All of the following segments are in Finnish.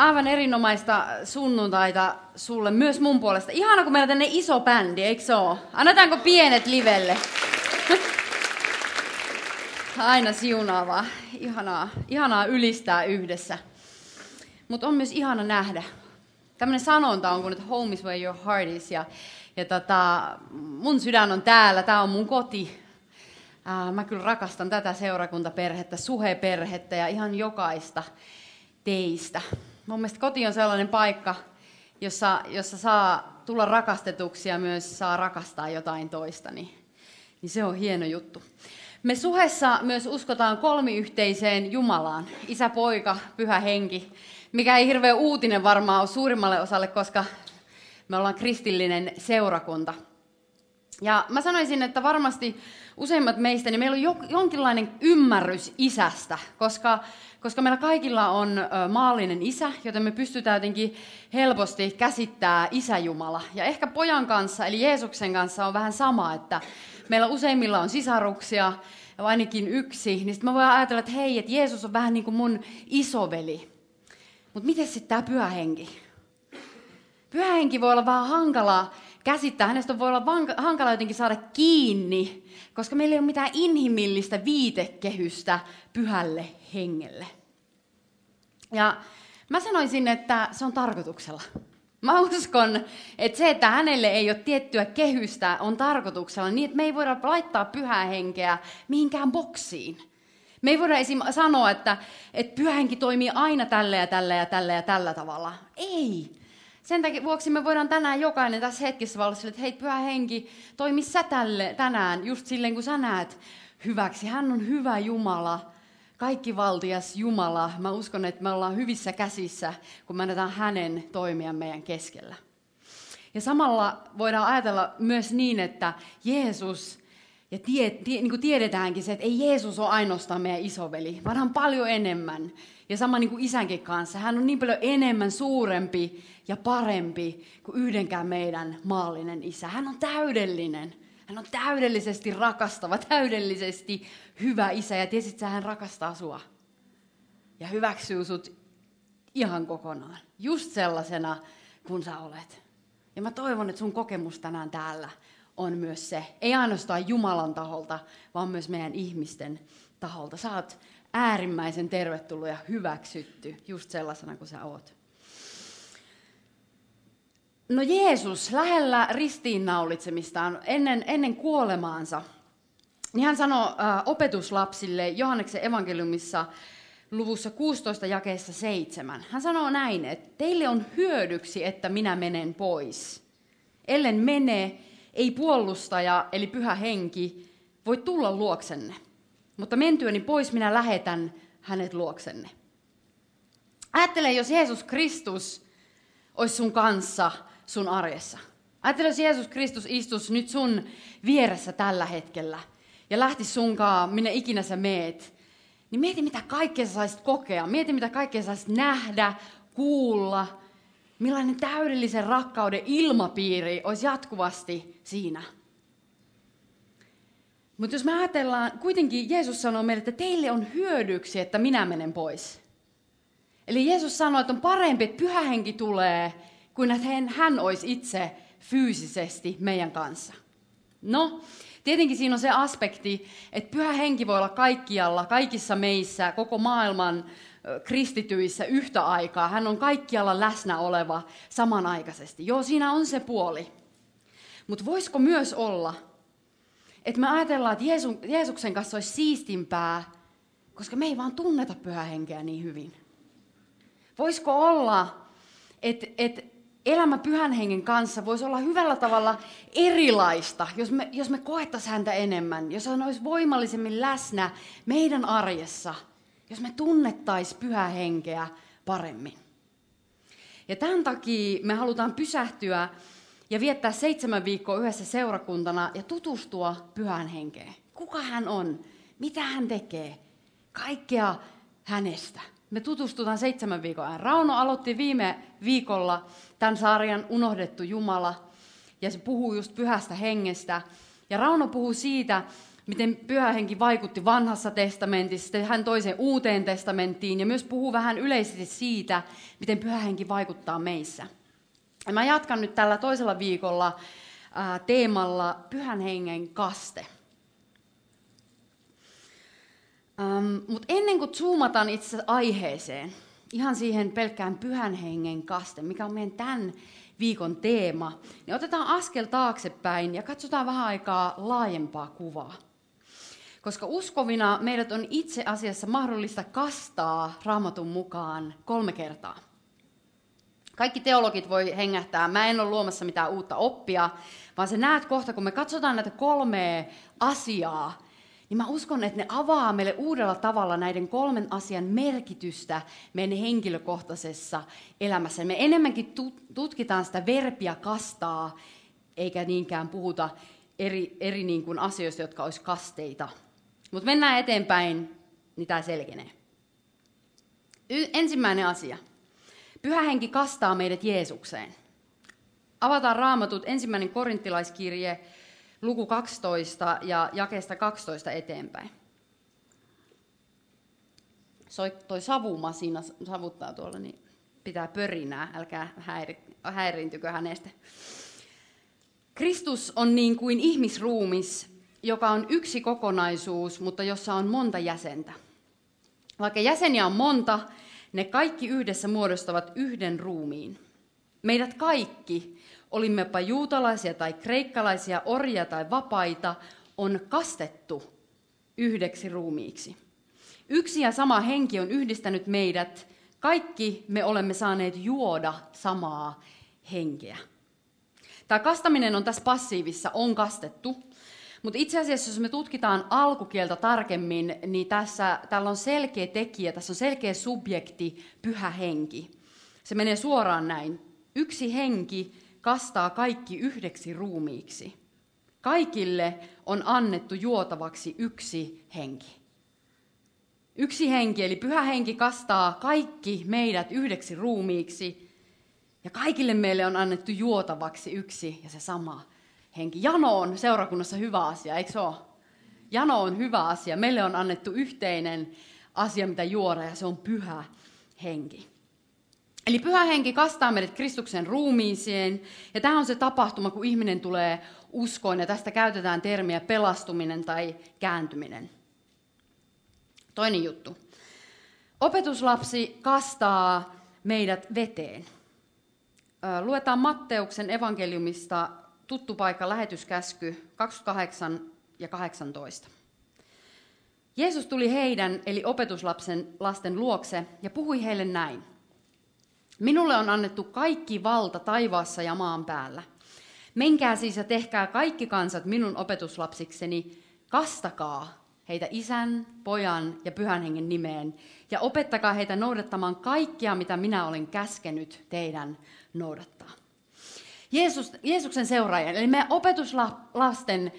Aivan erinomaista sunnuntaita sulle myös mun puolesta. Ihana, kun meillä on tänne iso bändi, eikö se ole? Annetaanko pienet livelle? Aina siunaavaa. Ihanaa, ihanaa ylistää yhdessä. Mutta on myös ihana nähdä. Tämmöinen sanonta on kun, että home is where your heart is. Ja, ja tota, mun sydän on täällä, tämä on mun koti. Ää, mä kyllä rakastan tätä seurakuntaperhettä, suheperhettä ja ihan jokaista teistä. Mun mielestä koti on sellainen paikka, jossa, jossa saa tulla rakastetuksi ja myös saa rakastaa jotain toista, niin, niin se on hieno juttu. Me suhessa myös uskotaan kolmiyhteiseen Jumalaan, isä, poika, pyhä henki, mikä ei hirveä uutinen varmaan ole suurimmalle osalle, koska me ollaan kristillinen seurakunta. Ja mä sanoisin, että varmasti useimmat meistä, niin meillä on jonkinlainen ymmärrys isästä, koska koska meillä kaikilla on maallinen isä, joten me pystytään jotenkin helposti käsittää isäjumala. Ja ehkä pojan kanssa, eli Jeesuksen kanssa on vähän sama, että meillä useimmilla on sisaruksia, ainakin yksi, niin sitten mä voin ajatella, että hei, että Jeesus on vähän niin kuin mun isoveli. Mutta miten sitten tämä pyhä henki? Pyhä henki voi olla vähän hankalaa käsittää, hänestä voi olla hankala jotenkin saada kiinni, koska meillä ei ole mitään inhimillistä viitekehystä pyhälle hengelle. Ja mä sanoisin, että se on tarkoituksella. Mä uskon, että se, että hänelle ei ole tiettyä kehystä, on tarkoituksella niin, että me ei voida laittaa pyhää henkeä mihinkään boksiin. Me ei voida esim. sanoa, että, että pyhä henki toimii aina tällä ja tällä ja tällä ja tällä tavalla. Ei. Sen takia vuoksi me voidaan tänään jokainen tässä hetkessä valmistua, että hei pyhä henki, toimi sä tälle tänään just silleen, kun sä näet hyväksi. Hän on hyvä Jumala, kaikki valtias Jumala. Mä uskon, että me ollaan hyvissä käsissä, kun me annetaan hänen toimia meidän keskellä. Ja samalla voidaan ajatella myös niin, että Jeesus, ja tie, tie, niin kuin tiedetäänkin se, että ei Jeesus ole ainoastaan meidän isoveli, vaan hän on paljon enemmän. Ja sama niin kuin isänkin kanssa, hän on niin paljon enemmän suurempi ja parempi kuin yhdenkään meidän maallinen isä. Hän on täydellinen. Hän on täydellisesti rakastava, täydellisesti hyvä isä. Ja tiesit, että hän rakastaa sua. Ja hyväksyy sut ihan kokonaan. Just sellaisena, kun sä olet. Ja mä toivon, että sun kokemus tänään täällä on myös se. Ei ainoastaan Jumalan taholta, vaan myös meidän ihmisten taholta. Sä oot äärimmäisen tervetullut ja hyväksytty just sellaisena kuin sä oot. No Jeesus lähellä ristiinnaulitsemistaan ennen, ennen kuolemaansa, niin hän sanoi äh, opetuslapsille Johanneksen evankeliumissa luvussa 16 jakeessa 7. Hän sanoo näin, että teille on hyödyksi, että minä menen pois. Ellen mene, ei puolustaja, eli pyhä henki, voi tulla luoksenne. Mutta mentyäni pois minä lähetän hänet luoksenne. Ajattele, jos Jeesus Kristus olisi sun kanssa – sun arjessa. Ajattele, jos Jeesus Kristus istus nyt sun vieressä tällä hetkellä ja lähti sunkaan, minne ikinä sä meet, niin mieti, mitä kaikkea sä saisit kokea. Mieti, mitä kaikkea sä saisit nähdä, kuulla. Millainen täydellisen rakkauden ilmapiiri olisi jatkuvasti siinä. Mutta jos me ajatellaan, kuitenkin Jeesus sanoo meille, että teille on hyödyksi, että minä menen pois. Eli Jeesus sanoi, että on parempi, että pyhä henki tulee kuin että hän, olisi itse fyysisesti meidän kanssa. No, tietenkin siinä on se aspekti, että pyhä henki voi olla kaikkialla, kaikissa meissä, koko maailman kristityissä yhtä aikaa. Hän on kaikkialla läsnä oleva samanaikaisesti. Joo, siinä on se puoli. Mutta voisiko myös olla, että me ajatellaan, että Jeesu, Jeesuksen kanssa olisi siistimpää, koska me ei vaan tunneta pyhä henkeä niin hyvin. Voisiko olla, että, että elämä pyhän hengen kanssa voisi olla hyvällä tavalla erilaista, jos me, jos me koettaisiin häntä enemmän, jos hän olisi voimallisemmin läsnä meidän arjessa, jos me tunnettaisiin pyhää henkeä paremmin. Ja tämän takia me halutaan pysähtyä ja viettää seitsemän viikkoa yhdessä seurakuntana ja tutustua pyhän henkeen. Kuka hän on? Mitä hän tekee? Kaikkea hänestä. Me tutustutaan seitsemän viikon ajan. Rauno aloitti viime viikolla tämän sarjan Unohdettu Jumala, ja se puhuu just pyhästä hengestä. Ja Rauno puhuu siitä, miten pyhä henki vaikutti vanhassa testamentissa, hän toiseen uuteen testamenttiin, ja myös puhuu vähän yleisesti siitä, miten pyhä henki vaikuttaa meissä. Ja mä jatkan nyt tällä toisella viikolla ää, teemalla pyhän hengen kaste. Um, Mutta ennen kuin zoomataan itse aiheeseen, ihan siihen pelkkään pyhän hengen kaste, mikä on meidän tämän viikon teema, niin otetaan askel taaksepäin ja katsotaan vähän aikaa laajempaa kuvaa. Koska uskovina meidät on itse asiassa mahdollista kastaa raamatun mukaan kolme kertaa. Kaikki teologit voi hengähtää, mä en ole luomassa mitään uutta oppia, vaan sä näet kohta, kun me katsotaan näitä kolmea asiaa, niin mä uskon, että ne avaa meille uudella tavalla näiden kolmen asian merkitystä meidän henkilökohtaisessa elämässä. Me enemmänkin tutkitaan sitä verpiä kastaa, eikä niinkään puhuta eri, eri niin kuin asioista, jotka olisi kasteita. Mutta mennään eteenpäin, niin tämä selkenee. Y- ensimmäinen asia. Pyhä henki kastaa meidät Jeesukseen. Avataan raamatut ensimmäinen korinttilaiskirje, luku 12 ja jakeesta 12 eteenpäin. Soi, toi savumasina savuttaa tuolla, niin pitää pörinää, älkää häiri, häiriintykö hänestä. Kristus on niin kuin ihmisruumis, joka on yksi kokonaisuus, mutta jossa on monta jäsentä. Vaikka jäseniä on monta, ne kaikki yhdessä muodostavat yhden ruumiin. Meidät kaikki, olimmepa juutalaisia tai kreikkalaisia, orjia tai vapaita, on kastettu yhdeksi ruumiiksi. Yksi ja sama henki on yhdistänyt meidät. Kaikki me olemme saaneet juoda samaa henkeä. Tämä kastaminen on tässä passiivissa, on kastettu. Mutta itse asiassa, jos me tutkitaan alkukieltä tarkemmin, niin tässä, täällä on selkeä tekijä, tässä on selkeä subjekti, pyhä henki. Se menee suoraan näin. Yksi henki kastaa kaikki yhdeksi ruumiiksi. Kaikille on annettu juotavaksi yksi henki. Yksi henki, eli pyhä henki kastaa kaikki meidät yhdeksi ruumiiksi. Ja kaikille meille on annettu juotavaksi yksi ja se sama henki. Jano on seurakunnassa hyvä asia, eikö se ole? Jano on hyvä asia. Meille on annettu yhteinen asia, mitä juoda, ja se on pyhä henki. Eli pyhä henki kastaa meidät Kristuksen ruumiiseen, ja tämä on se tapahtuma, kun ihminen tulee uskoon, ja tästä käytetään termiä pelastuminen tai kääntyminen. Toinen juttu. Opetuslapsi kastaa meidät veteen. Luetaan Matteuksen evankeliumista tuttu paikka lähetyskäsky 28 ja 18. Jeesus tuli heidän, eli opetuslapsen lasten luokse, ja puhui heille näin. Minulle on annettu kaikki valta taivaassa ja maan päällä. Menkää siis ja tehkää kaikki kansat minun opetuslapsikseni, kastakaa heitä isän, pojan ja pyhän hengen nimeen, ja opettakaa heitä noudattamaan kaikkia, mitä minä olen käskenyt teidän noudattaa. Jeesus, Jeesuksen seuraajien, eli meidän opetuslasten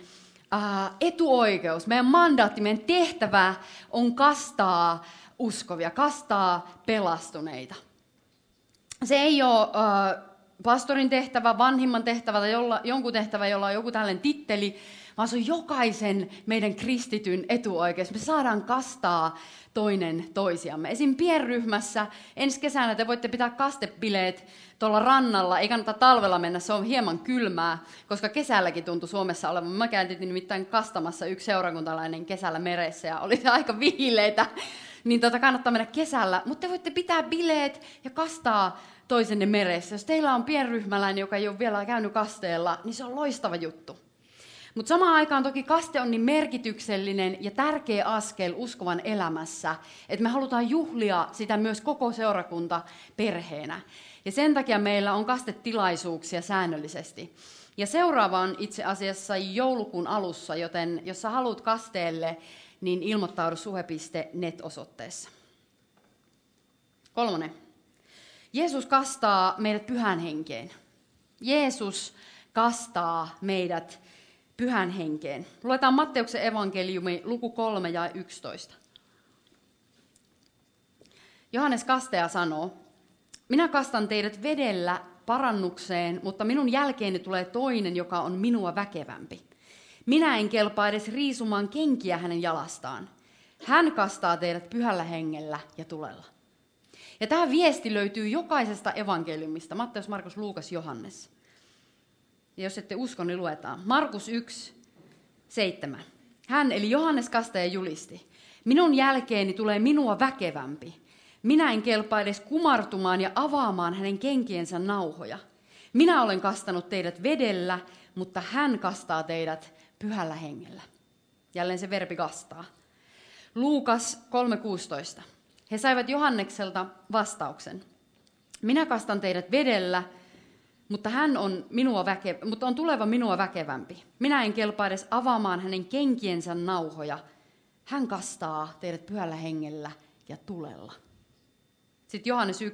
äh, etuoikeus, meidän mandaatti, meidän tehtävä on kastaa uskovia, kastaa pelastuneita. Se ei ole äh, pastorin tehtävä, vanhimman tehtävä tai jolla, jonkun tehtävä, jolla on joku tällainen titteli, vaan se on jokaisen meidän kristityn etuoikeus. Me saadaan kastaa toinen toisiamme. Esim. pienryhmässä ensi kesänä te voitte pitää kastepileet tuolla rannalla. Ei kannata talvella mennä, se on hieman kylmää, koska kesälläkin tuntui Suomessa olevan. Mä kääntin nimittäin kastamassa yksi seurakuntalainen kesällä meressä ja oli aika viileitä. Niin tota kannattaa mennä kesällä, mutta te voitte pitää bileet ja kastaa toisenne meressä. Jos teillä on pienryhmäläinen, joka ei ole vielä käynyt kasteella, niin se on loistava juttu. Mutta samaan aikaan toki kaste on niin merkityksellinen ja tärkeä askel uskovan elämässä, että me halutaan juhlia sitä myös koko seurakunta perheenä. Ja sen takia meillä on kastetilaisuuksia säännöllisesti. Ja seuraava on itse asiassa joulukuun alussa, joten jos sä haluat kasteelle, niin ilmoittaudu suhe.net osoitteessa. Kolmonen. Jeesus kastaa meidät pyhän henkeen. Jeesus kastaa meidät pyhän henkeen. Luetaan Matteuksen evankeliumi luku 3 ja 11. Johannes Kasteja sanoo, minä kastan teidät vedellä parannukseen, mutta minun jälkeeni tulee toinen, joka on minua väkevämpi. Minä en kelpaa edes riisumaan kenkiä hänen jalastaan. Hän kastaa teidät pyhällä hengellä ja tulella. Ja tämä viesti löytyy jokaisesta evankeliumista, Matteus, Markus, Luukas, Johannes. Jos ette usko, niin luetaan. Markus 1, 7. Hän, eli Johannes kastaja julisti, minun jälkeeni tulee minua väkevämpi. Minä en kelpaa edes kumartumaan ja avaamaan hänen kenkiensä nauhoja. Minä olen kastanut teidät vedellä, mutta hän kastaa teidät pyhällä hengellä. Jälleen se verbi kastaa. Luukas 3.16. He saivat Johannekselta vastauksen. Minä kastan teidät vedellä, mutta hän on, minua väke, mutta on tuleva minua väkevämpi. Minä en kelpaa edes avaamaan hänen kenkiensä nauhoja. Hän kastaa teidät pyhällä hengellä ja tulella. Sitten Johannes 1.32.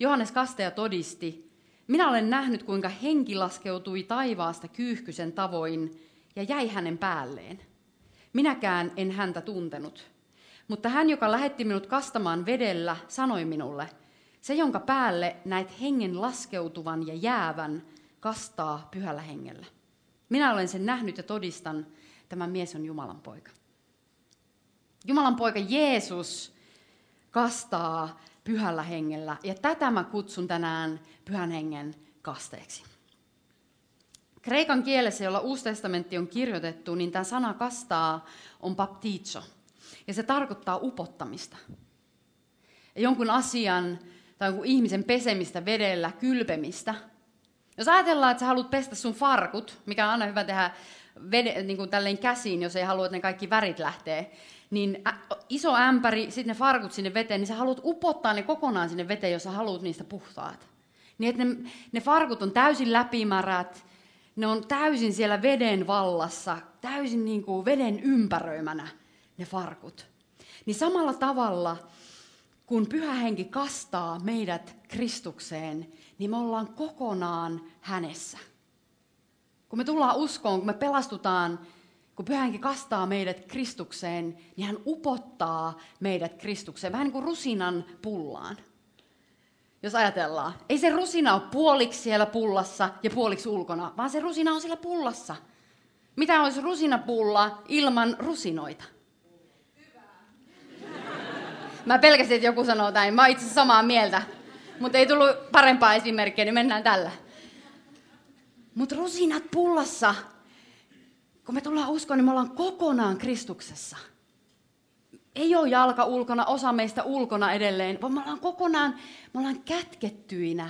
Johannes kastaja todisti, minä olen nähnyt, kuinka henki laskeutui taivaasta kyyhkysen tavoin ja jäi hänen päälleen. Minäkään en häntä tuntenut. Mutta hän, joka lähetti minut kastamaan vedellä, sanoi minulle, se, jonka päälle näet hengen laskeutuvan ja jäävän, kastaa pyhällä hengellä. Minä olen sen nähnyt ja todistan, tämä mies on Jumalan poika. Jumalan poika Jeesus kastaa pyhällä hengellä. Ja tätä mä kutsun tänään pyhän hengen kasteeksi. Kreikan kielessä, jolla Uusi testamentti on kirjoitettu, niin tämä sana kastaa on baptizo. Ja se tarkoittaa upottamista. Ja jonkun asian tai jonkun ihmisen pesemistä vedellä, kylpemistä. Jos ajatellaan, että sä haluat pestä sun farkut, mikä on aina hyvä tehdä vede, niin kuin tälleen käsiin, jos ei halua, että ne kaikki värit lähtee, niin iso ämpäri, sitten ne farkut sinne veteen, niin sä haluat upottaa ne kokonaan sinne veteen, jos sä haluat niistä puhtaat. Niin että ne, ne farkut on täysin läpimärät, ne on täysin siellä veden vallassa, täysin niin kuin veden ympäröimänä ne farkut. Niin samalla tavalla, kun pyhä henki kastaa meidät Kristukseen, niin me ollaan kokonaan hänessä. Kun me tullaan uskoon, kun me pelastutaan, kun pyhä henki kastaa meidät Kristukseen, niin hän upottaa meidät Kristukseen, vähän niin kuin rusinan pullaan. Jos ajatellaan, ei se rusina ole puoliksi siellä pullassa ja puoliksi ulkona, vaan se rusina on siellä pullassa. Mitä olisi rusinapulla ilman rusinoita? Mä pelkäsin, että joku sanoo näin. Mä oon itse samaa mieltä. Mutta ei tullut parempaa esimerkkiä, niin mennään tällä. Mutta rusinat pullassa, kun me tullaan uskoon, niin me ollaan kokonaan Kristuksessa. Ei ole jalka ulkona, osa meistä ulkona edelleen, vaan me ollaan kokonaan, me ollaan kätkettyinä,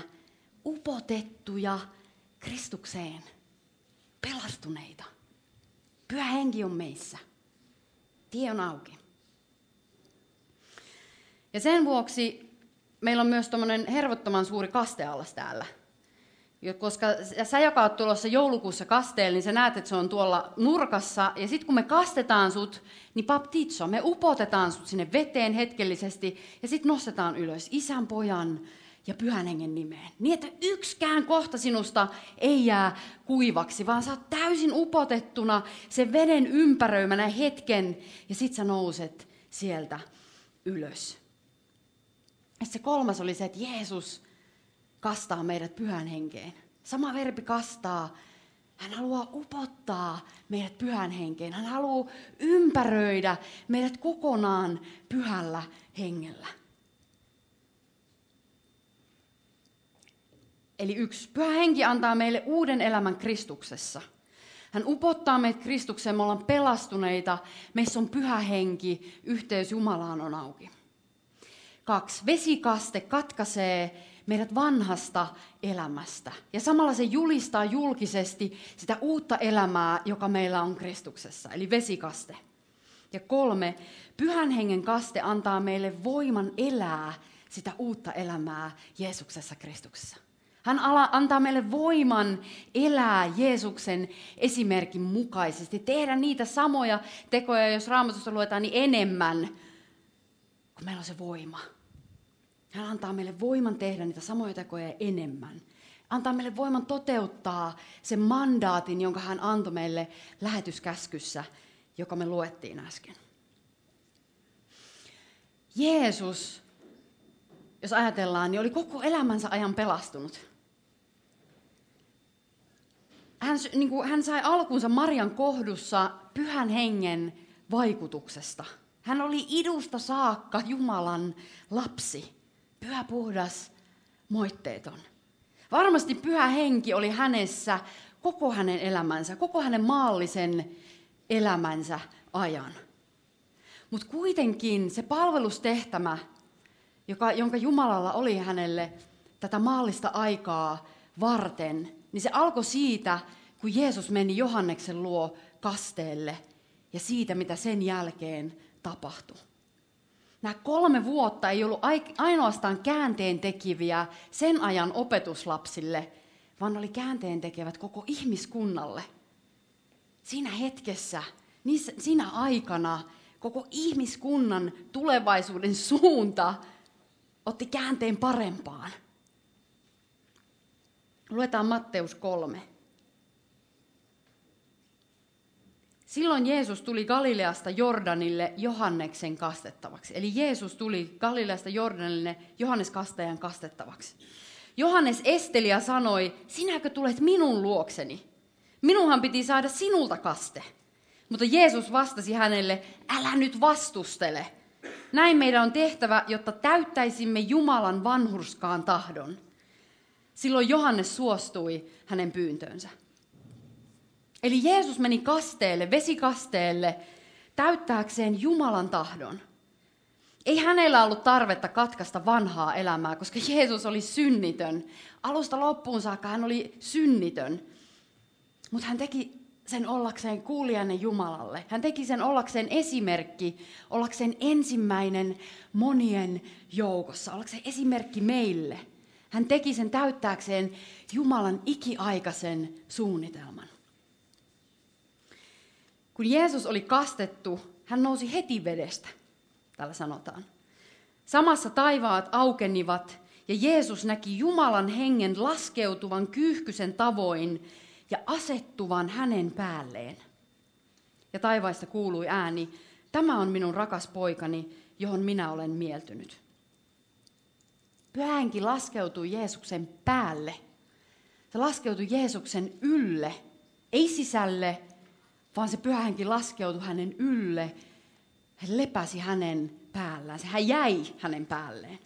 upotettuja Kristukseen, pelastuneita. Pyhä henki on meissä. Tie on auki. Ja sen vuoksi meillä on myös tuommoinen hervottoman suuri kasteallas täällä. Koska sä, joka oot tulossa joulukuussa kasteelle, niin sä näet, että se on tuolla nurkassa. Ja sitten kun me kastetaan sut, niin baptizo, me upotetaan sut sinne veteen hetkellisesti ja sitten nostetaan ylös isän, pojan ja pyhän hengen nimeen. Niin, että yksikään kohta sinusta ei jää kuivaksi, vaan sä oot täysin upotettuna sen veden ympäröimänä hetken ja sit sä nouset sieltä ylös. Ja se kolmas oli se, että Jeesus kastaa meidät pyhän henkeen. Sama verbi kastaa. Hän haluaa upottaa meidät pyhän henkeen. Hän haluaa ympäröidä meidät kokonaan pyhällä hengellä. Eli yksi, pyhä henki antaa meille uuden elämän Kristuksessa. Hän upottaa meidät Kristukseen, me ollaan pelastuneita, meissä on pyhä henki, yhteys Jumalaan on auki. Kaksi, vesikaste katkaisee meidät vanhasta elämästä. Ja samalla se julistaa julkisesti sitä uutta elämää, joka meillä on Kristuksessa, eli vesikaste. Ja kolme, pyhän hengen kaste antaa meille voiman elää sitä uutta elämää Jeesuksessa Kristuksessa. Hän antaa meille voiman elää Jeesuksen esimerkin mukaisesti, tehdä niitä samoja tekoja, jos raamatusta luetaan, niin enemmän, kun meillä on se voima. Hän antaa meille voiman tehdä niitä samoja tekoja enemmän. Antaa meille voiman toteuttaa sen mandaatin, jonka hän antoi meille lähetyskäskyssä, joka me luettiin äsken. Jeesus, jos ajatellaan, niin oli koko elämänsä ajan pelastunut. Hän, niin kuin, hän sai alkunsa Marian kohdussa pyhän hengen vaikutuksesta. Hän oli idusta saakka Jumalan lapsi, pyhä puhdas, moitteeton. Varmasti pyhä henki oli hänessä koko hänen elämänsä, koko hänen maallisen elämänsä ajan. Mutta kuitenkin se palvelustehtämä, joka, jonka Jumalalla oli hänelle tätä maallista aikaa varten, niin se alkoi siitä, kun Jeesus meni Johanneksen luo kasteelle ja siitä, mitä sen jälkeen tapahtui. Nämä kolme vuotta ei ollut ainoastaan käänteen tekiviä sen ajan opetuslapsille, vaan oli käänteen tekevät koko ihmiskunnalle. Siinä hetkessä, siinä aikana, koko ihmiskunnan tulevaisuuden suunta otti käänteen parempaan. Luetaan Matteus 3. Silloin Jeesus tuli Galileasta Jordanille Johanneksen kastettavaksi. Eli Jeesus tuli Galileasta Jordanille Johannes kastajan kastettavaksi. Johannes esteli ja sanoi, sinäkö tulet minun luokseni? Minunhan piti saada sinulta kaste. Mutta Jeesus vastasi hänelle, älä nyt vastustele. Näin meidän on tehtävä, jotta täyttäisimme Jumalan vanhurskaan tahdon. Silloin Johannes suostui hänen pyyntöönsä. Eli Jeesus meni kasteelle, vesikasteelle, täyttääkseen Jumalan tahdon. Ei hänellä ollut tarvetta katkaista vanhaa elämää, koska Jeesus oli synnitön. Alusta loppuun saakka hän oli synnitön. Mutta hän teki sen ollakseen kuulijainen Jumalalle. Hän teki sen ollakseen esimerkki, ollakseen ensimmäinen monien joukossa, ollakseen esimerkki meille. Hän teki sen täyttääkseen Jumalan ikiaikaisen suunnitelman. Kun Jeesus oli kastettu, hän nousi heti vedestä, täällä sanotaan. Samassa taivaat aukenivat ja Jeesus näki Jumalan hengen laskeutuvan kyyhkysen tavoin ja asettuvan hänen päälleen. Ja taivaista kuului ääni, tämä on minun rakas poikani, johon minä olen mieltynyt. Pyhänki laskeutui Jeesuksen päälle. Se laskeutui Jeesuksen ylle, ei sisälle, vaan se pyhänki laskeutui hänen ylle. Hän lepäsi hänen päällään, hän jäi hänen päälleen.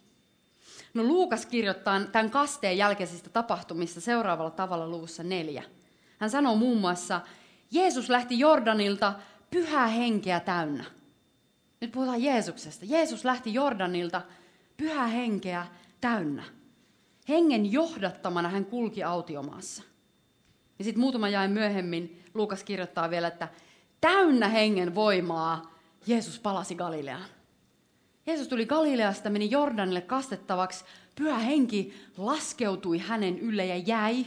No Luukas kirjoittaa tämän kasteen jälkeisistä tapahtumista seuraavalla tavalla luvussa neljä. Hän sanoo muun muassa, Jeesus lähti Jordanilta pyhää henkeä täynnä. Nyt puhutaan Jeesuksesta. Jeesus lähti Jordanilta pyhää henkeä täynnä. Hengen johdattamana hän kulki autiomaassa. Ja sitten muutama jäi myöhemmin Luukas kirjoittaa vielä, että täynnä hengen voimaa Jeesus palasi Galileaan. Jeesus tuli Galileasta, meni Jordanille kastettavaksi. Pyhä henki laskeutui hänen ylle ja jäi.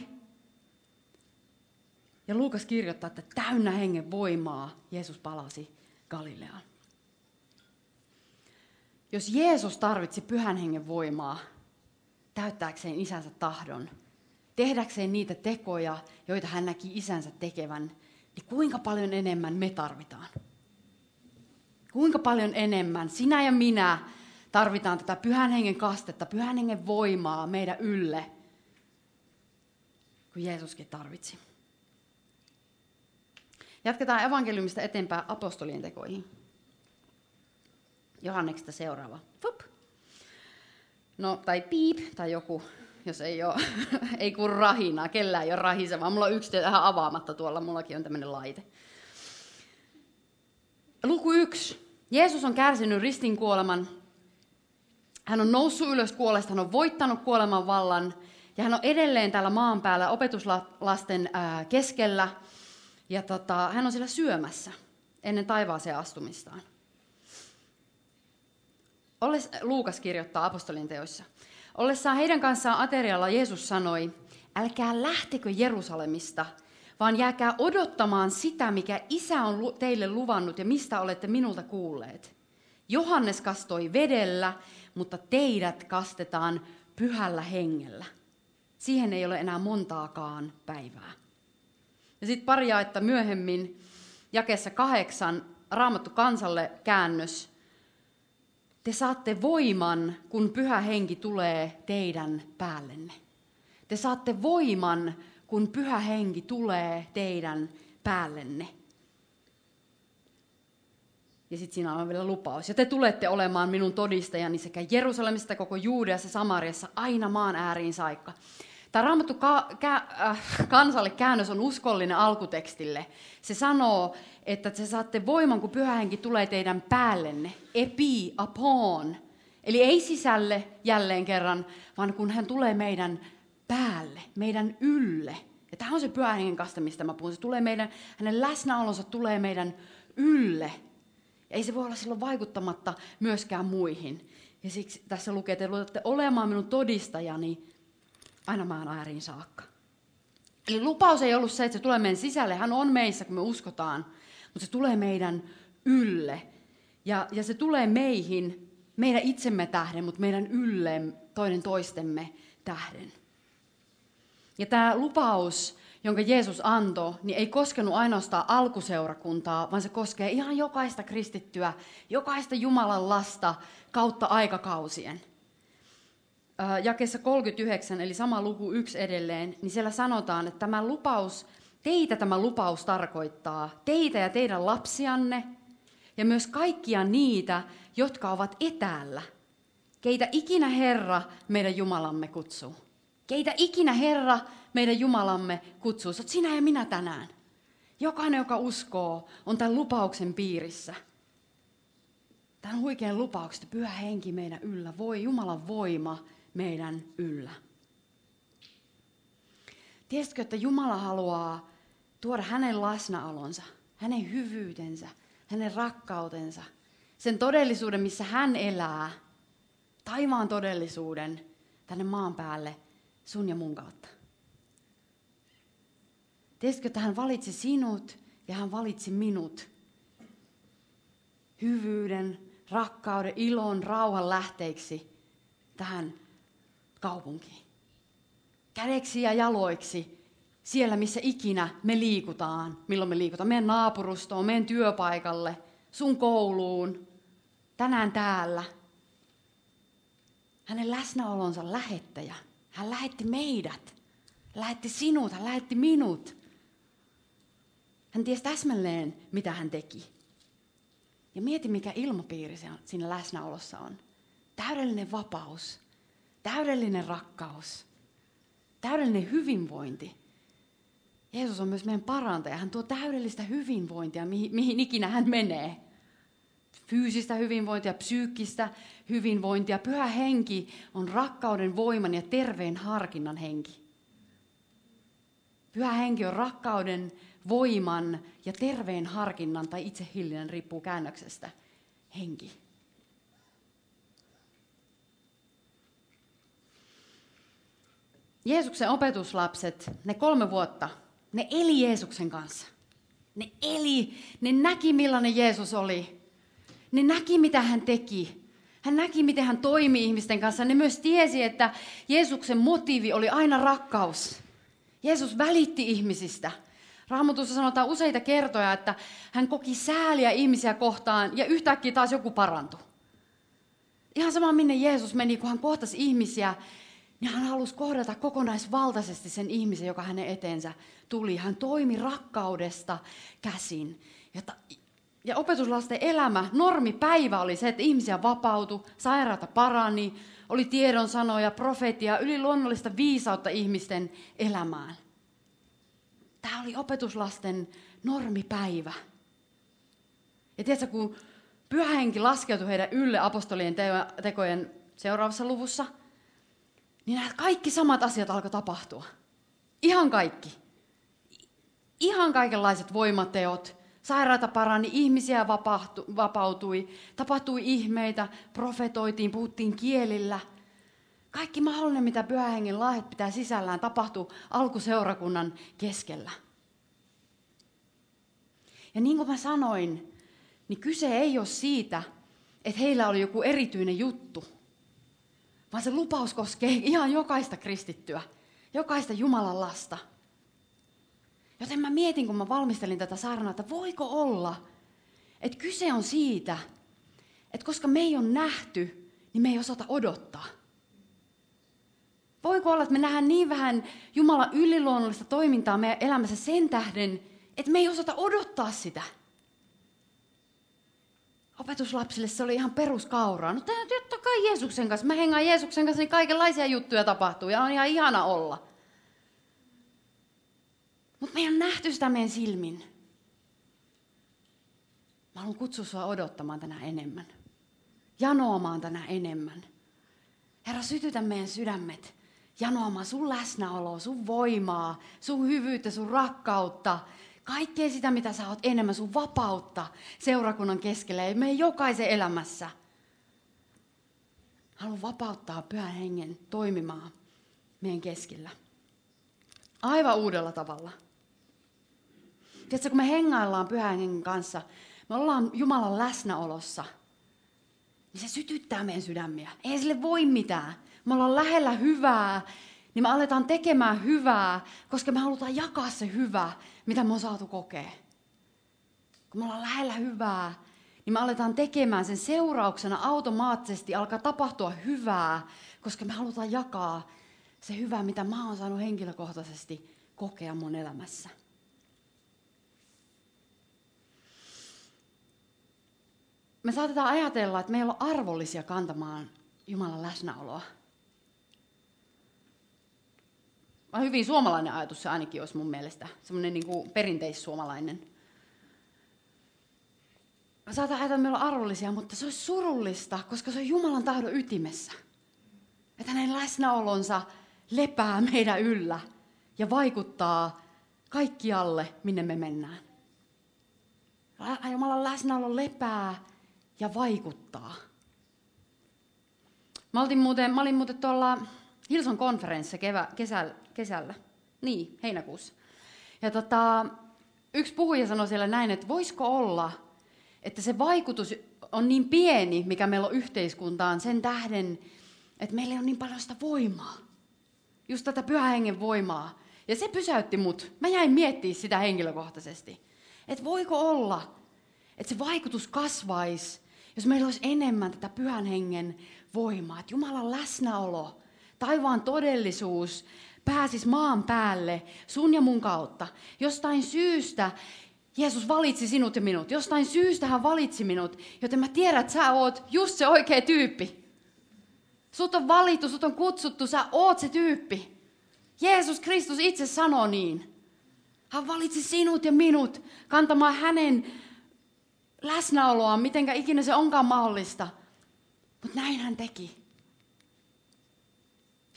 Ja Luukas kirjoittaa, että täynnä hengen voimaa Jeesus palasi Galileaan. Jos Jeesus tarvitsi pyhän hengen voimaa täyttääkseen isänsä tahdon, tehdäkseen niitä tekoja, joita hän näki isänsä tekevän, niin kuinka paljon enemmän me tarvitaan? Kuinka paljon enemmän sinä ja minä tarvitaan tätä pyhän hengen kastetta, pyhän hengen voimaa meidän ylle, kuin Jeesuskin tarvitsi. Jatketaan evankeliumista eteenpäin apostolien tekoihin. Johanneksesta seuraava. Fup. No, tai piip, tai joku jos ei, ole, ei kun rahina, kellään ei ole rahisevaa. Mulla on yksi tähän avaamatta tuolla, mullakin on tämmöinen laite. Luku yksi. Jeesus on kärsinyt ristin kuoleman. Hän on noussut ylös kuolesta, hän on voittanut kuoleman vallan. Ja hän on edelleen täällä maan päällä opetuslasten keskellä. Ja tota, hän on siellä syömässä ennen taivaaseen astumistaan. Olles, Luukas kirjoittaa apostolin teoissa. Ollessaan heidän kanssaan aterialla Jeesus sanoi, älkää lähtekö Jerusalemista, vaan jääkää odottamaan sitä, mikä Isä on teille luvannut ja mistä olette minulta kuulleet. Johannes kastoi vedellä, mutta teidät kastetaan pyhällä hengellä. Siihen ei ole enää montaakaan päivää. Ja sitten pari jaetta myöhemmin, jakessa kahdeksan, raamattu kansalle käännös. Te saatte voiman, kun pyhä henki tulee teidän päällenne. Te saatte voiman, kun pyhä henki tulee teidän päällenne. Ja sitten siinä on vielä lupaus. Ja te tulette olemaan minun todistajani sekä Jerusalemista, koko Juudeassa, Samariassa, aina maan ääriin saikka. Tämä raamattu ka- kä- äh, kansalle käännös on uskollinen alkutekstille. Se sanoo, että te saatte voiman, kun pyhä henki tulee teidän päällenne. Epi, upon. Eli ei sisälle jälleen kerran, vaan kun hän tulee meidän päälle, meidän ylle. Ja tämä on se pyhän hengen kaste, mistä mä puhun. Se tulee meidän, hänen läsnäolonsa tulee meidän ylle. Ei se voi olla silloin vaikuttamatta myöskään muihin. Ja siksi tässä lukee, että te olette olemaan minun todistajani aina maan ääriin saakka. Eli lupaus ei ollut se, että se tulee meidän sisälle. Hän on meissä, kun me uskotaan. Mutta se tulee meidän ylle. Ja, ja se tulee meihin, meidän itsemme tähden, mutta meidän ylle toinen toistemme tähden. Ja tämä lupaus, jonka Jeesus antoi, niin ei koskenut ainoastaan alkuseurakuntaa, vaan se koskee ihan jokaista kristittyä, jokaista Jumalan lasta kautta aikakausien. Jakessa 39, eli sama luku yksi edelleen, niin siellä sanotaan, että tämä lupaus, teitä tämä lupaus tarkoittaa, teitä ja teidän lapsianne, ja myös kaikkia niitä, jotka ovat etäällä, keitä ikinä Herra meidän Jumalamme kutsuu. Keitä ikinä Herra meidän Jumalamme kutsuu. Sä sinä ja minä tänään. Jokainen, joka uskoo, on tämän lupauksen piirissä. Tämän huikean lupauksen, pyhä henki meidän yllä, voi Jumalan voima meidän yllä. Tiesitkö, että Jumala haluaa tuoda hänen läsnäolonsa, hänen hyvyytensä, hänen rakkautensa, sen todellisuuden, missä hän elää, taivaan todellisuuden tänne maan päälle sun ja mun kautta. Tiesitkö, että hän valitsi sinut ja hän valitsi minut hyvyyden, rakkauden, ilon, rauhan lähteiksi tähän kaupunkiin. Kädeksi ja jaloiksi siellä, missä ikinä me liikutaan, milloin me liikutaan, meidän naapurustoon, meidän työpaikalle, sun kouluun, tänään täällä. Hänen läsnäolonsa lähettäjä. Hän lähetti meidät. Hän lähetti sinut, hän lähetti minut. Hän tiesi täsmälleen, mitä hän teki. Ja mieti, mikä ilmapiiri siinä läsnäolossa on. Täydellinen vapaus, täydellinen rakkaus, täydellinen hyvinvointi. Jeesus on myös meidän parantaja. Hän tuo täydellistä hyvinvointia, mihin, mihin ikinä hän menee. Fyysistä hyvinvointia, psyykkistä hyvinvointia. Pyhä henki on rakkauden, voiman ja terveen harkinnan henki. Pyhä henki on rakkauden, voiman ja terveen harkinnan tai itsehillinnän riippuu käännöksestä. Henki. Jeesuksen opetuslapset, ne kolme vuotta, ne eli Jeesuksen kanssa. Ne eli, ne näki millainen Jeesus oli. Ne näki mitä hän teki. Hän näki miten hän toimi ihmisten kanssa. Ne myös tiesi, että Jeesuksen motiivi oli aina rakkaus. Jeesus välitti ihmisistä. Raamatussa sanotaan useita kertoja, että hän koki sääliä ihmisiä kohtaan ja yhtäkkiä taas joku parantui. Ihan sama minne Jeesus meni, kun hän kohtasi ihmisiä, niin hän halusi kohdata kokonaisvaltaisesti sen ihmisen, joka hänen eteensä tuli. Hän toimi rakkaudesta käsin. Ja, ta- ja opetuslasten elämä, normipäivä oli se, että ihmisiä vapautui, sairaata parani, oli tiedon sanoja, profetia, yliluonnollista viisautta ihmisten elämään. Tämä oli opetuslasten normipäivä. Ja tiedätkö, kun pyhähenki laskeutui heidän ylle apostolien tekojen seuraavassa luvussa, niin nämä kaikki samat asiat alkoi tapahtua. Ihan kaikki. Ihan kaikenlaiset voimateot. Sairaata parani, ihmisiä vapautui, tapahtui ihmeitä, profetoitiin, puhuttiin kielillä – kaikki mahdollinen, mitä pyhähengen lahjat pitää sisällään, tapahtuu alkuseurakunnan keskellä. Ja niin kuin mä sanoin, niin kyse ei ole siitä, että heillä oli joku erityinen juttu. Vaan se lupaus koskee ihan jokaista kristittyä, jokaista Jumalan lasta. Joten mä mietin, kun mä valmistelin tätä saarnaa, että voiko olla, että kyse on siitä, että koska me ei ole nähty, niin me ei osata odottaa. Voiko olla, että me nähdään niin vähän Jumalan yliluonnollista toimintaa meidän elämässä sen tähden, että me ei osata odottaa sitä. Opetuslapsille se oli ihan peruskauraa. No tämä totta kai Jeesuksen kanssa. Mä hengaan Jeesuksen kanssa, niin kaikenlaisia juttuja tapahtuu ja on ihan ihana olla. Mutta me ei ole nähty sitä meidän silmin. Mä haluan kutsua sua odottamaan tänään enemmän. Janoamaan tänään enemmän. Herra, sytytä meidän sydämet janoamaan sun läsnäoloa, sun voimaa, sun hyvyyttä, sun rakkautta, kaikkea sitä, mitä sä oot enemmän, sun vapautta seurakunnan keskellä ja meidän jokaisen elämässä. Haluan vapauttaa pyhän hengen toimimaan meidän keskellä. Aivan uudella tavalla. Tiedätkö, kun me hengaillaan pyhän hengen kanssa, me ollaan Jumalan läsnäolossa, niin se sytyttää meidän sydämiä. Ei sille voi mitään. Me ollaan lähellä hyvää, niin me aletaan tekemään hyvää, koska me halutaan jakaa se hyvä, mitä me on saatu kokea. Kun me ollaan lähellä hyvää, niin me aletaan tekemään sen seurauksena automaattisesti alkaa tapahtua hyvää, koska me halutaan jakaa se hyvä, mitä mä oon saanut henkilökohtaisesti kokea mun elämässä. Me saatetaan ajatella, että meillä on arvollisia kantamaan Jumalan läsnäoloa. Hyvin suomalainen ajatus se ainakin olisi mun mielestä. Semmoinen niin kuin perinteissuomalainen. Mä saatan ajatella, että meillä on arvollisia, mutta se olisi surullista, koska se on Jumalan tahdon ytimessä. Että hänen läsnäolonsa lepää meidän yllä ja vaikuttaa kaikkialle, minne me mennään. Jumalan läsnäolo lepää ja vaikuttaa. Mä, muuten, mä olin muuten tuolla Hilson konferenssissa kevä, kesällä, kesällä. Niin, heinäkuussa. Ja tota, yksi puhuja sanoi siellä näin, että voisiko olla, että se vaikutus on niin pieni, mikä meillä on yhteiskuntaan, sen tähden, että meillä on niin paljon sitä voimaa. Just tätä pyhän hengen voimaa. Ja se pysäytti mut. Mä jäin miettimään sitä henkilökohtaisesti. Että voiko olla, että se vaikutus kasvaisi, jos meillä olisi enemmän tätä pyhän hengen voimaa. Että Jumalan läsnäolo, taivaan todellisuus pääsis maan päälle sun ja mun kautta. Jostain syystä Jeesus valitsi sinut ja minut. Jostain syystä hän valitsi minut, joten mä tiedän, että sä oot just se oikea tyyppi. Sut on valittu, sut on kutsuttu, sä oot se tyyppi. Jeesus Kristus itse sanoo niin. Hän valitsi sinut ja minut kantamaan hänen läsnäoloaan, mitenkä ikinä se onkaan mahdollista. Mutta näin hän teki.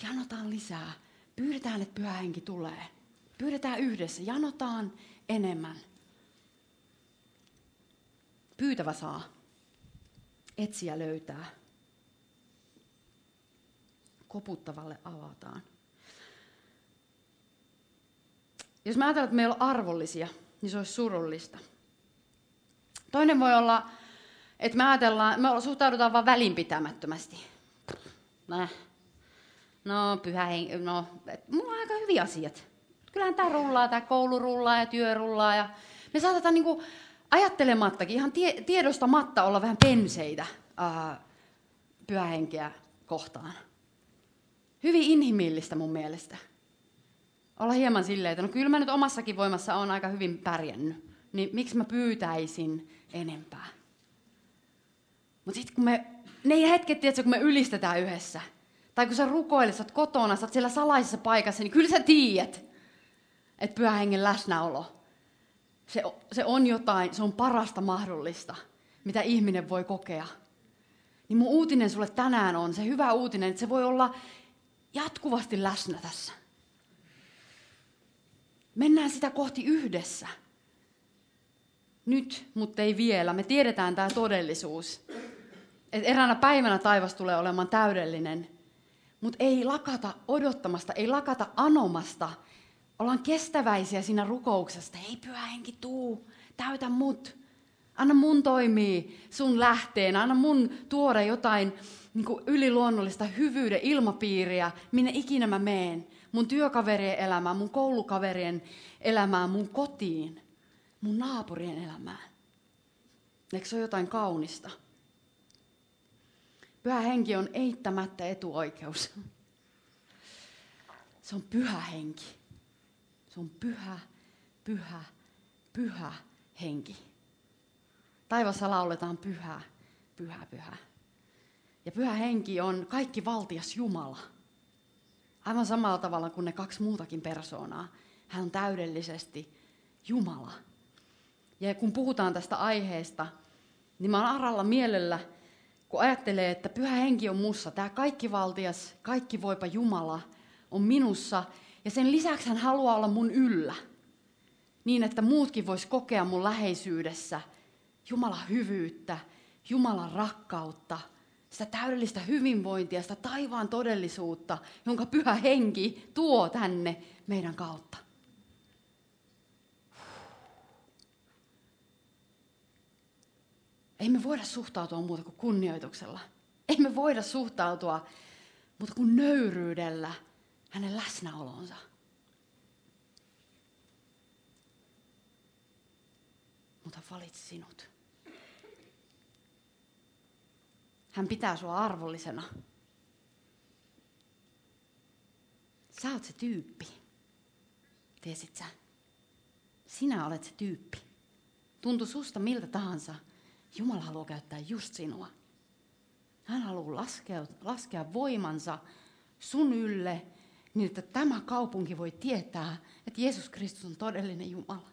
Janotaan lisää. Pyydetään, että pyhä henki tulee. Pyydetään yhdessä. Janotaan enemmän. Pyytävä saa. Etsiä löytää. Koputtavalle avataan. Jos mä ajattelen, että meillä on arvollisia, niin se olisi surullista. Toinen voi olla, että me ajatellaan, me suhtaudutaan vain välinpitämättömästi. Näh, no pyhä henki, no, mulla on aika hyviä asiat. Kyllähän tämä rullaa, tämä koulu rullaa ja työ rullaa. Ja me saatetaan niinku ajattelemattakin, ihan tie, tiedostamatta olla vähän penseitä ää, pyhähenkeä kohtaan. Hyvin inhimillistä mun mielestä. Olla hieman silleen, että no kyllä mä nyt omassakin voimassa on aika hyvin pärjännyt. Niin miksi mä pyytäisin enempää? Mutta sitten kun me, ne hetket, tiedätkö, kun me ylistetään yhdessä, tai kun sä rukoilet, sä oot kotona, sä oot siellä salaisessa paikassa, niin kyllä sä tiedät, että pyhä hengen läsnäolo, se, se on jotain, se on parasta mahdollista, mitä ihminen voi kokea. Niin mun uutinen sulle tänään on se hyvä uutinen, että se voi olla jatkuvasti läsnä tässä. Mennään sitä kohti yhdessä. Nyt, mutta ei vielä. Me tiedetään tämä todellisuus. Että eräänä päivänä taivas tulee olemaan täydellinen. Mutta ei lakata odottamasta, ei lakata anomasta. Ollaan kestäväisiä siinä rukouksesta. Ei pyhä henki tuu, täytä mut. Anna mun toimii sun lähteen, anna mun tuoda jotain niin kuin yliluonnollista hyvyyden ilmapiiriä, minne ikinä mä meen. Mun työkaverien elämään, mun koulukaverien elämään, mun kotiin, mun naapurien elämään. Eikö se ole jotain kaunista? Pyhä henki on eittämättä etuoikeus. Se on pyhä henki. Se on pyhä, pyhä, pyhä henki. Taivassa lauletaan pyhä, pyhä, pyhä. Ja pyhä henki on kaikki valtias Jumala. Aivan samalla tavalla kuin ne kaksi muutakin persoonaa. Hän on täydellisesti Jumala. Ja kun puhutaan tästä aiheesta, niin mä oon aralla mielellä, kun ajattelee, että pyhä henki on mussa, tämä kaikki valtias, kaikki voipa Jumala on minussa, ja sen lisäksi hän haluaa olla mun yllä, niin että muutkin vois kokea mun läheisyydessä Jumalan hyvyyttä, Jumalan rakkautta, sitä täydellistä hyvinvointia, sitä taivaan todellisuutta, jonka pyhä henki tuo tänne meidän kautta. Ei me voida suhtautua muuta kuin kunnioituksella. Ei me voida suhtautua muuta kuin nöyryydellä hänen läsnäolonsa. Mutta valitsi sinut. Hän pitää sua arvollisena. Sä oot se tyyppi. Tiesit sä? Sinä olet se tyyppi. Tuntu susta miltä tahansa. Jumala haluaa käyttää just sinua. Hän haluaa laskea, laskea voimansa sun ylle, niin että tämä kaupunki voi tietää, että Jeesus Kristus on todellinen Jumala.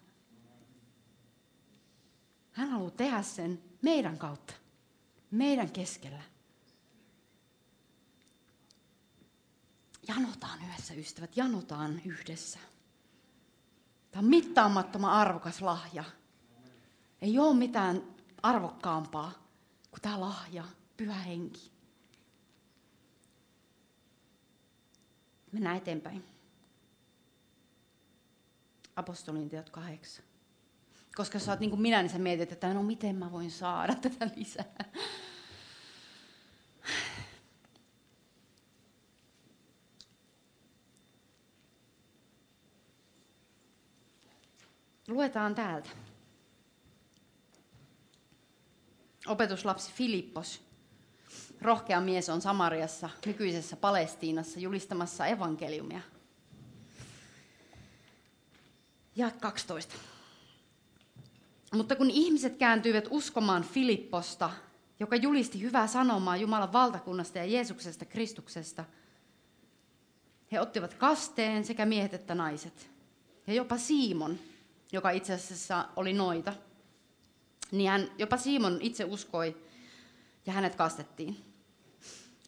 Hän haluaa tehdä sen meidän kautta, meidän keskellä. Janotaan yhdessä, ystävät, janotaan yhdessä. Tämä on mittaamattoman arvokas lahja. Ei ole mitään arvokkaampaa kuin tämä lahja, pyhä henki. Mennään eteenpäin. Apostolin teot kahdeksan. Koska sä oot niin kuin minä, niin sä mietit, että no miten mä voin saada tätä lisää. Luetaan täältä. Opetuslapsi Filippos, rohkea mies on Samariassa, nykyisessä Palestiinassa, julistamassa evankeliumia. Ja 12. Mutta kun ihmiset kääntyivät uskomaan Filipposta, joka julisti hyvää sanomaa Jumalan valtakunnasta ja Jeesuksesta Kristuksesta, he ottivat kasteen sekä miehet että naiset. Ja jopa Siimon, joka itse asiassa oli noita, niin hän, jopa Simon itse uskoi ja hänet kastettiin.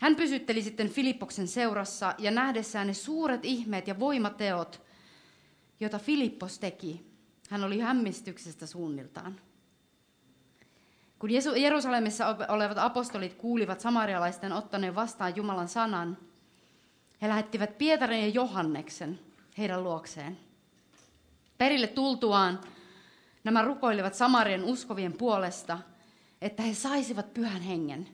Hän pysytteli sitten Filippoksen seurassa ja nähdessään ne suuret ihmeet ja voimateot, joita Filippos teki, hän oli hämmistyksestä suunniltaan. Kun Jerusalemissa olevat apostolit kuulivat samarialaisten ottaneen vastaan Jumalan sanan, he lähettivät Pietarin ja Johanneksen heidän luokseen. Perille tultuaan nämä rukoilivat Samarien uskovien puolesta, että he saisivat pyhän hengen.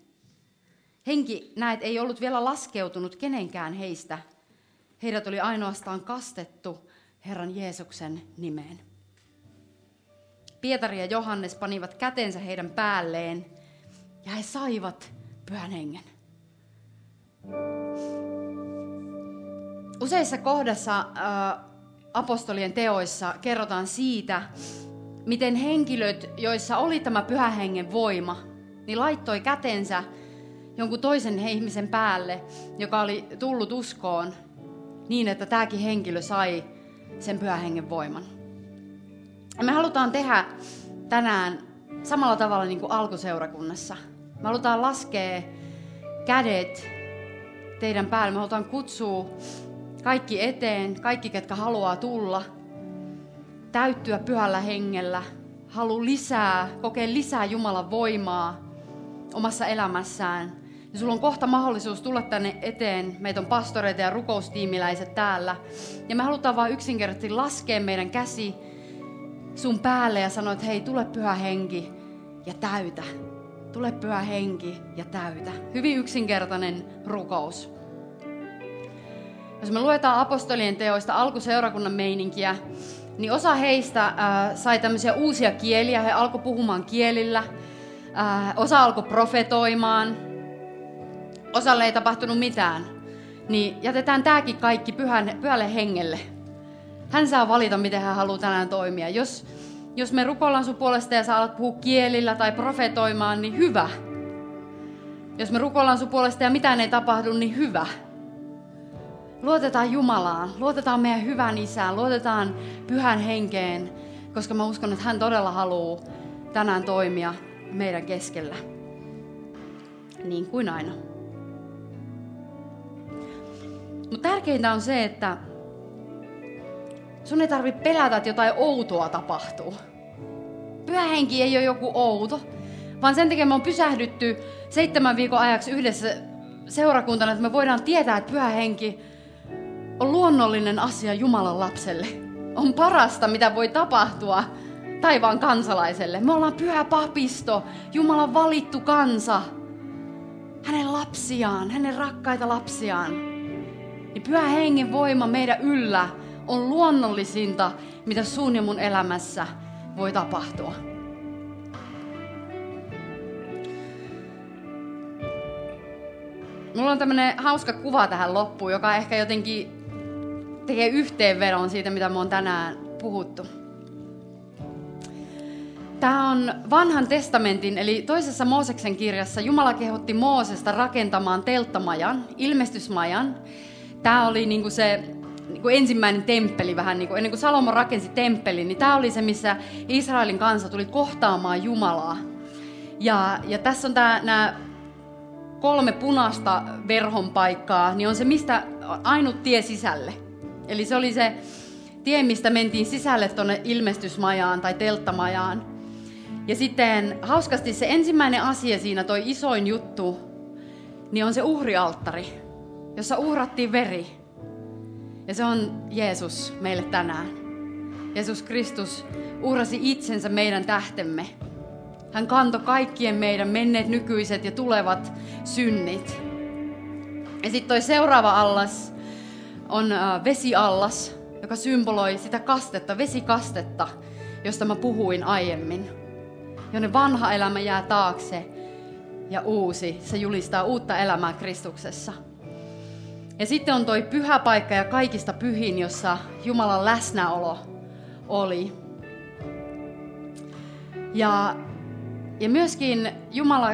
Henki, näet, ei ollut vielä laskeutunut kenenkään heistä. Heidät oli ainoastaan kastettu Herran Jeesuksen nimeen. Pietari ja Johannes panivat kätensä heidän päälleen ja he saivat pyhän hengen. Useissa kohdassa äh, apostolien teoissa kerrotaan siitä, miten henkilöt, joissa oli tämä pyhän hengen voima, niin laittoi kätensä jonkun toisen ihmisen päälle, joka oli tullut uskoon, niin että tämäkin henkilö sai sen pyhän hengen voiman. Ja me halutaan tehdä tänään samalla tavalla niin kuin alkuseurakunnassa. Me halutaan laskea kädet teidän päälle. Me halutaan kutsua kaikki eteen, kaikki ketkä haluaa tulla, täyttyä pyhällä hengellä, halu lisää, kokea lisää Jumalan voimaa omassa elämässään. Ja sulla on kohta mahdollisuus tulla tänne eteen. Meitä on pastoreita ja rukoustiimiläiset täällä. Ja me halutaan vain yksinkertaisesti laskea meidän käsi sun päälle ja sanoa, että hei, tule pyhä henki ja täytä. tule pyhä henki ja täytä. Hyvin yksinkertainen rukous. Jos me luetaan apostolien teoista alkuseurakunnan meininkiä, niin osa heistä äh, sai tämmöisiä uusia kieliä. He alkoi puhumaan kielillä. Äh, osa alkoi profetoimaan. Osalle ei tapahtunut mitään. Niin jätetään tämäkin kaikki pyhän, pyhälle hengelle. Hän saa valita, miten hän haluaa tänään toimia. Jos, jos me rukoillaan sun puolesta ja sä alat puhua kielillä tai profetoimaan, niin hyvä. Jos me rukoillaan sun puolesta ja mitään ei tapahdu, niin hyvä. Luotetaan Jumalaan, luotetaan meidän hyvän isään, luotetaan pyhän henkeen, koska mä uskon, että hän todella haluaa tänään toimia meidän keskellä. Niin kuin aina. Mutta tärkeintä on se, että sun ei tarvitse pelätä, että jotain outoa tapahtuu. Pyhä henki ei ole joku outo, vaan sen takia me on pysähdytty seitsemän viikon ajaksi yhdessä seurakuntana, että me voidaan tietää, että pyhä henki on luonnollinen asia Jumalan lapselle. On parasta, mitä voi tapahtua taivaan kansalaiselle. Me ollaan pyhä papisto, Jumalan valittu kansa. Hänen lapsiaan, hänen rakkaita lapsiaan. Niin pyhä hengen voima meidän yllä on luonnollisinta, mitä sun ja mun elämässä voi tapahtua. Mulla on tämmönen hauska kuva tähän loppuun, joka ehkä jotenkin tekee yhteenvedon siitä, mitä me on tänään puhuttu. Tämä on vanhan testamentin, eli toisessa Mooseksen kirjassa Jumala kehotti Moosesta rakentamaan telttamajan, ilmestysmajan. Tämä oli niinku se niinku ensimmäinen temppeli vähän, niinku, ennen kuin Salomo rakensi temppelin, niin tämä oli se, missä Israelin kansa tuli kohtaamaan Jumalaa. Ja, ja tässä on nämä kolme punaista verhon paikkaa, niin on se mistä ainut tie sisälle. Eli se oli se tie, mistä mentiin sisälle tuonne ilmestysmajaan tai telttamajaan. Ja sitten hauskasti se ensimmäinen asia siinä, toi isoin juttu, niin on se uhrialttari, jossa uhrattiin veri. Ja se on Jeesus meille tänään. Jeesus Kristus uhrasi itsensä meidän tähtemme. Hän kantoi kaikkien meidän menneet, nykyiset ja tulevat synnit. Ja sitten toi seuraava allas on äh, vesiallas, joka symboloi sitä kastetta, vesikastetta, josta mä puhuin aiemmin. Jonne vanha elämä jää taakse ja uusi, se julistaa uutta elämää Kristuksessa. Ja sitten on toi pyhä paikka ja kaikista pyhin, jossa Jumalan läsnäolo oli. Ja, ja myöskin Jumala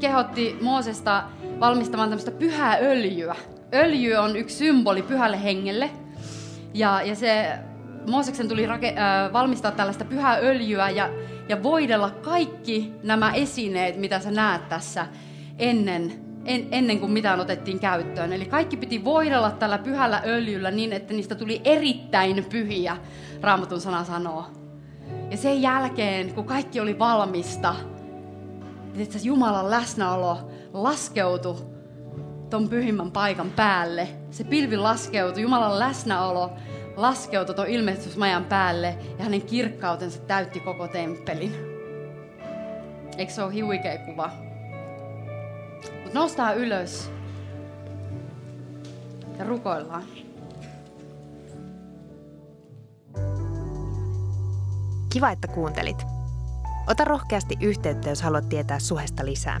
kehotti Moosesta valmistamaan tämmöistä pyhää öljyä. Öljy on yksi symboli pyhälle hengelle. Ja, ja se Mooseksen tuli rake, äh, valmistaa tällaista pyhää öljyä ja, ja voidella kaikki nämä esineet, mitä sä näet tässä ennen, en, ennen kuin mitään otettiin käyttöön. Eli kaikki piti voidella tällä pyhällä öljyllä niin, että niistä tuli erittäin pyhiä, Raamatun sana sanoo. Ja sen jälkeen, kun kaikki oli valmista, että Jumalan läsnäolo laskeutui ton pyhimmän paikan päälle. Se pilvi laskeutui, Jumalan läsnäolo laskeutui tuon ilmestysmajan päälle ja hänen kirkkautensa täytti koko temppelin. Eikö se ole huikea kuva? Mutta noustaan ylös ja rukoillaan. Kiva, että kuuntelit. Ota rohkeasti yhteyttä, jos haluat tietää suhesta lisää.